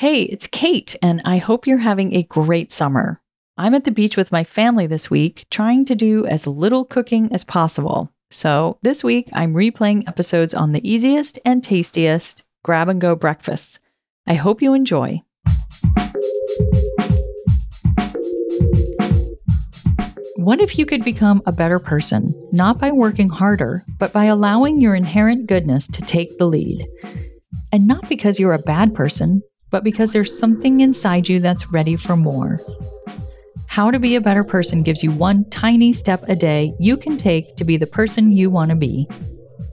Hey, it's Kate, and I hope you're having a great summer. I'm at the beach with my family this week, trying to do as little cooking as possible. So, this week I'm replaying episodes on the easiest and tastiest grab and go breakfasts. I hope you enjoy. What if you could become a better person, not by working harder, but by allowing your inherent goodness to take the lead? And not because you're a bad person, but because there's something inside you that's ready for more. How to be a better person gives you one tiny step a day you can take to be the person you want to be.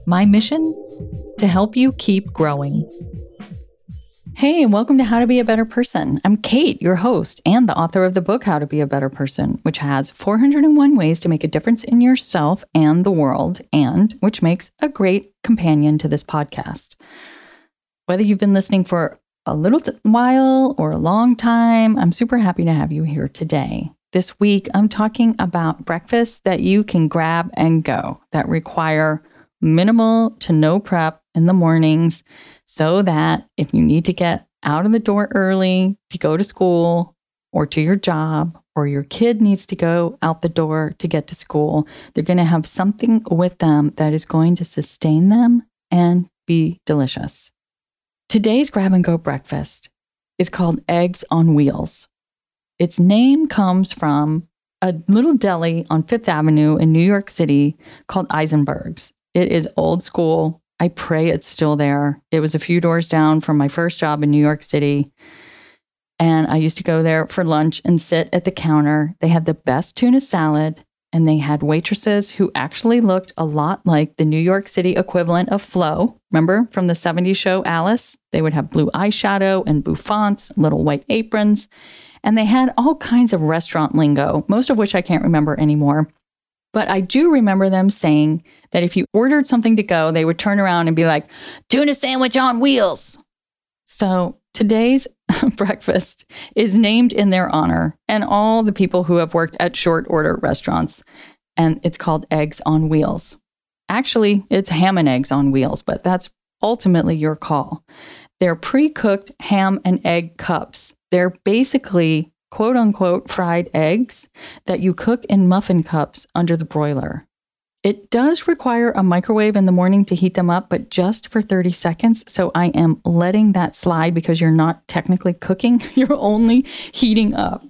My mission? To help you keep growing. Hey, and welcome to How to Be a Better Person. I'm Kate, your host and the author of the book How to Be a Better Person, which has 401 ways to make a difference in yourself and the world, and which makes a great companion to this podcast. Whether you've been listening for a little t- while or a long time, I'm super happy to have you here today. This week, I'm talking about breakfasts that you can grab and go that require minimal to no prep in the mornings so that if you need to get out of the door early to go to school or to your job, or your kid needs to go out the door to get to school, they're going to have something with them that is going to sustain them and be delicious. Today's grab and go breakfast is called Eggs on Wheels. Its name comes from a little deli on Fifth Avenue in New York City called Eisenberg's. It is old school. I pray it's still there. It was a few doors down from my first job in New York City. And I used to go there for lunch and sit at the counter. They had the best tuna salad and they had waitresses who actually looked a lot like the New York City equivalent of Flo. Remember from the 70s show Alice? They would have blue eyeshadow and bouffants, little white aprons, and they had all kinds of restaurant lingo, most of which I can't remember anymore. But I do remember them saying that if you ordered something to go, they would turn around and be like, tuna sandwich on wheels. So today's breakfast is named in their honor and all the people who have worked at short order restaurants. And it's called Eggs on Wheels. Actually, it's ham and eggs on wheels, but that's ultimately your call. They're pre cooked ham and egg cups. They're basically quote unquote fried eggs that you cook in muffin cups under the broiler. It does require a microwave in the morning to heat them up, but just for 30 seconds. So I am letting that slide because you're not technically cooking, you're only heating up.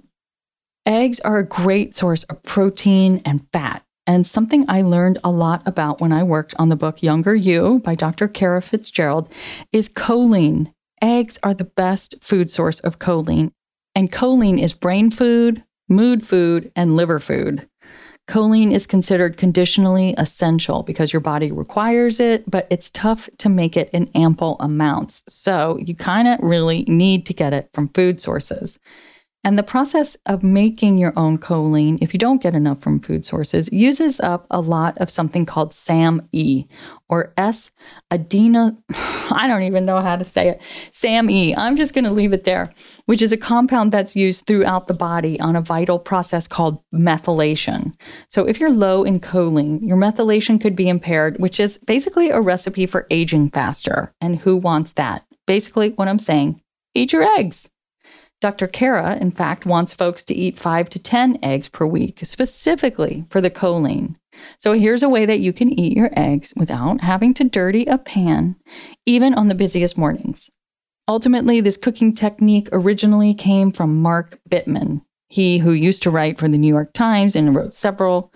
Eggs are a great source of protein and fat. And something I learned a lot about when I worked on the book Younger You by Dr. Kara Fitzgerald is choline. Eggs are the best food source of choline. And choline is brain food, mood food, and liver food. Choline is considered conditionally essential because your body requires it, but it's tough to make it in ample amounts. So you kind of really need to get it from food sources. And the process of making your own choline, if you don't get enough from food sources, uses up a lot of something called SAMe or S adena. I don't even know how to say it. SAMe. I'm just going to leave it there, which is a compound that's used throughout the body on a vital process called methylation. So if you're low in choline, your methylation could be impaired, which is basically a recipe for aging faster. And who wants that? Basically, what I'm saying eat your eggs. Dr. Kara, in fact, wants folks to eat five to 10 eggs per week, specifically for the choline. So here's a way that you can eat your eggs without having to dirty a pan, even on the busiest mornings. Ultimately, this cooking technique originally came from Mark Bittman, he who used to write for the New York Times and wrote several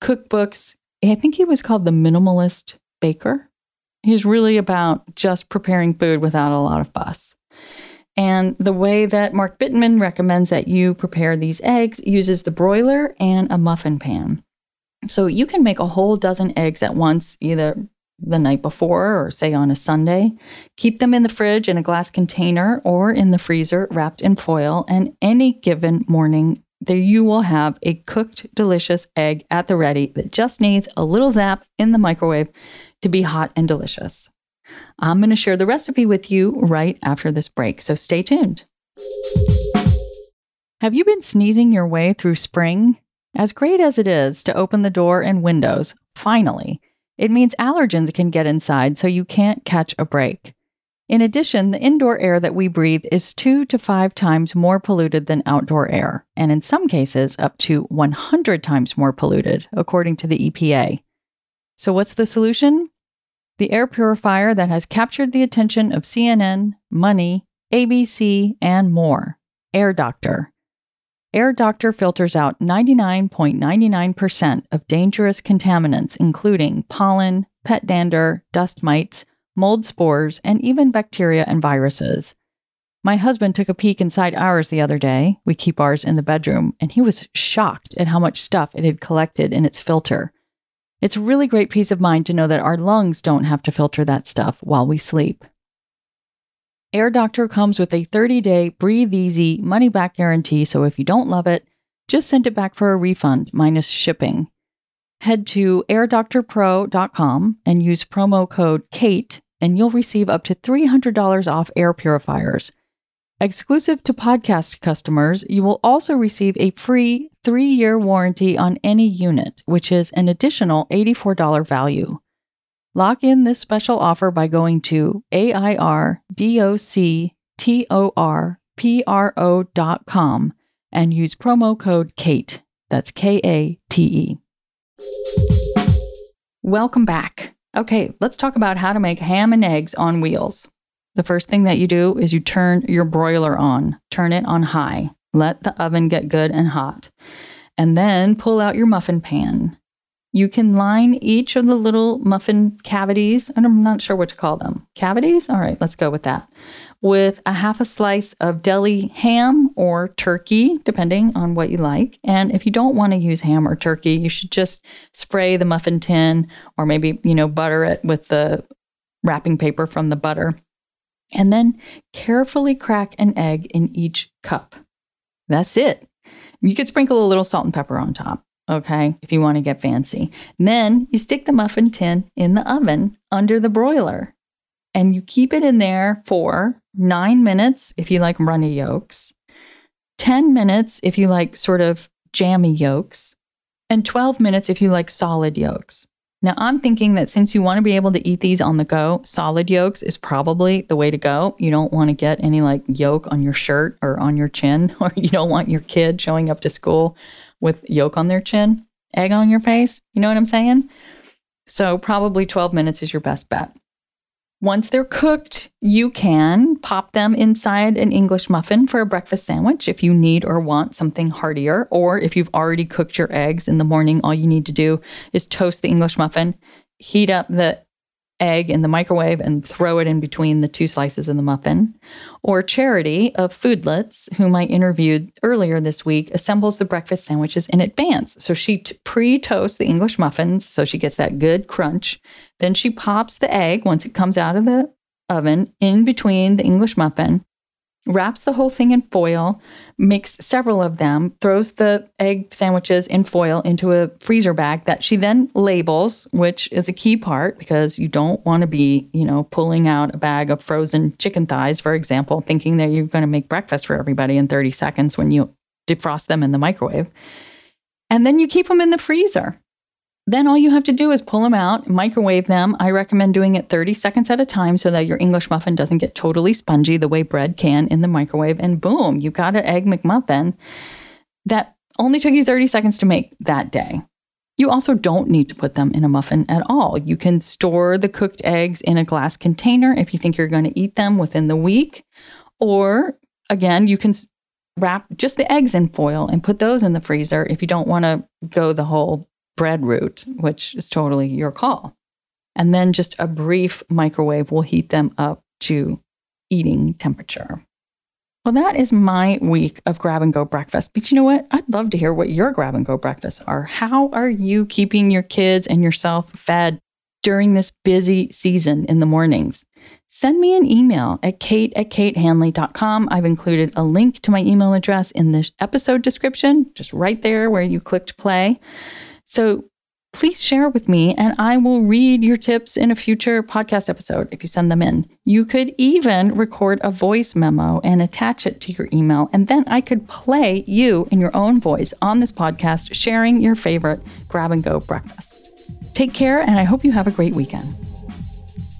cookbooks. I think he was called the Minimalist Baker. He's really about just preparing food without a lot of fuss. And the way that Mark Bittman recommends that you prepare these eggs uses the broiler and a muffin pan. So you can make a whole dozen eggs at once, either the night before or say on a Sunday. Keep them in the fridge in a glass container or in the freezer wrapped in foil, and any given morning there you will have a cooked delicious egg at the ready that just needs a little zap in the microwave to be hot and delicious. I'm going to share the recipe with you right after this break, so stay tuned. Have you been sneezing your way through spring? As great as it is to open the door and windows, finally, it means allergens can get inside so you can't catch a break. In addition, the indoor air that we breathe is two to five times more polluted than outdoor air, and in some cases, up to 100 times more polluted, according to the EPA. So, what's the solution? The air purifier that has captured the attention of CNN, Money, ABC, and more Air Doctor. Air Doctor filters out 99.99% of dangerous contaminants, including pollen, pet dander, dust mites, mold spores, and even bacteria and viruses. My husband took a peek inside ours the other day. We keep ours in the bedroom, and he was shocked at how much stuff it had collected in its filter. It's really great peace of mind to know that our lungs don't have to filter that stuff while we sleep. Air Doctor comes with a 30 day breathe easy money back guarantee, so if you don't love it, just send it back for a refund minus shipping head to airdoctorpro.com and use promo code KATE, and you'll receive up to $300 off air purifiers. Exclusive to podcast customers, you will also receive a free three year warranty on any unit, which is an additional $84 value. Lock in this special offer by going to AIRDOCTORPRO.com and use promo code KATE. That's K A T E. Welcome back. Okay, let's talk about how to make ham and eggs on wheels. The first thing that you do is you turn your broiler on, turn it on high, let the oven get good and hot, and then pull out your muffin pan. You can line each of the little muffin cavities, and I'm not sure what to call them. Cavities? All right, let's go with that with a half a slice of deli ham or turkey, depending on what you like. And if you don't want to use ham or turkey, you should just spray the muffin tin or maybe, you know, butter it with the wrapping paper from the butter. And then carefully crack an egg in each cup. That's it. You could sprinkle a little salt and pepper on top, okay, if you want to get fancy. And then you stick the muffin tin in the oven under the broiler and you keep it in there for nine minutes if you like runny yolks, 10 minutes if you like sort of jammy yolks, and 12 minutes if you like solid yolks. Now, I'm thinking that since you want to be able to eat these on the go, solid yolks is probably the way to go. You don't want to get any like yolk on your shirt or on your chin, or you don't want your kid showing up to school with yolk on their chin, egg on your face. You know what I'm saying? So, probably 12 minutes is your best bet. Once they're cooked, you can pop them inside an English muffin for a breakfast sandwich if you need or want something heartier. Or if you've already cooked your eggs in the morning, all you need to do is toast the English muffin, heat up the egg in the microwave and throw it in between the two slices of the muffin. Or Charity of Foodlets, whom I interviewed earlier this week, assembles the breakfast sandwiches in advance. So she t- pre toasts the English muffins so she gets that good crunch. Then she pops the egg once it comes out of the oven in between the English muffin wraps the whole thing in foil, makes several of them, throws the egg sandwiches in foil into a freezer bag that she then labels, which is a key part because you don't want to be, you know, pulling out a bag of frozen chicken thighs, for example, thinking that you're going to make breakfast for everybody in 30 seconds when you defrost them in the microwave. And then you keep them in the freezer. Then all you have to do is pull them out, microwave them. I recommend doing it 30 seconds at a time so that your English muffin doesn't get totally spongy the way bread can in the microwave. And boom, you've got an egg McMuffin that only took you 30 seconds to make that day. You also don't need to put them in a muffin at all. You can store the cooked eggs in a glass container if you think you're going to eat them within the week. Or again, you can wrap just the eggs in foil and put those in the freezer if you don't want to go the whole bread route, which is totally your call. And then just a brief microwave will heat them up to eating temperature. Well, that is my week of grab and go breakfast. But you know what? I'd love to hear what your grab and go breakfasts are. How are you keeping your kids and yourself fed during this busy season in the mornings? Send me an email at kate at katehanley.com. I've included a link to my email address in the episode description, just right there where you clicked play. So please share with me and I will read your tips in a future podcast episode if you send them in. You could even record a voice memo and attach it to your email, and then I could play you in your own voice on this podcast, sharing your favorite grab and go breakfast. Take care, and I hope you have a great weekend.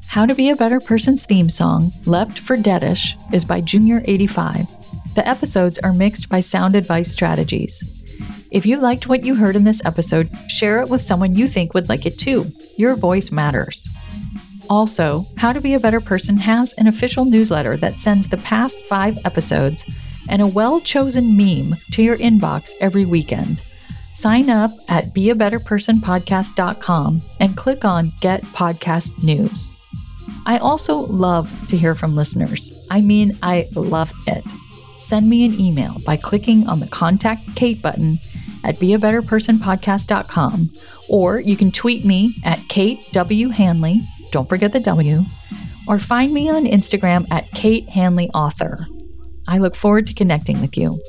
How to Be a Better Person's theme song, Left for Deadish, is by Junior85. The episodes are mixed by Sound Advice Strategies. If you liked what you heard in this episode, share it with someone you think would like it too. Your voice matters. Also, How to Be a Better Person has an official newsletter that sends the past five episodes and a well chosen meme to your inbox every weekend. Sign up at beabetterpersonpodcast.com and click on Get Podcast News. I also love to hear from listeners. I mean, I love it. Send me an email by clicking on the Contact Kate button at beabetterpersonpodcast.com or you can tweet me at Kate W. Hanley, don't forget the W, or find me on Instagram at Kate Hanley Author. I look forward to connecting with you.